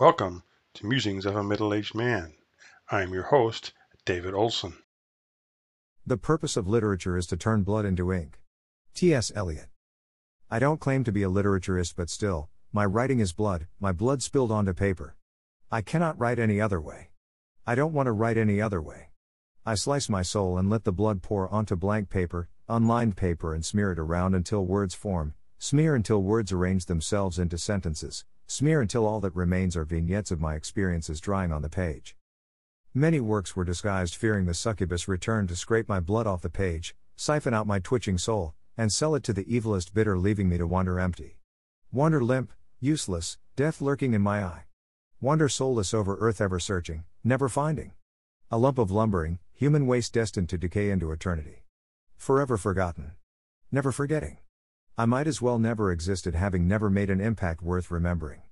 Welcome to Musings of a Middle Aged Man. I am your host, David Olson. The purpose of literature is to turn blood into ink. T.S. Eliot. I don't claim to be a literaturist, but still, my writing is blood, my blood spilled onto paper. I cannot write any other way. I don't want to write any other way. I slice my soul and let the blood pour onto blank paper, unlined paper, and smear it around until words form, smear until words arrange themselves into sentences, Smear until all that remains are vignettes of my experiences drying on the page. Many works were disguised, fearing the succubus return to scrape my blood off the page, siphon out my twitching soul, and sell it to the evilest bidder, leaving me to wander empty. Wander limp, useless, death lurking in my eye. Wander soulless over earth, ever searching, never finding. A lump of lumbering, human waste destined to decay into eternity. Forever forgotten. Never forgetting. I might as well never existed having never made an impact worth remembering.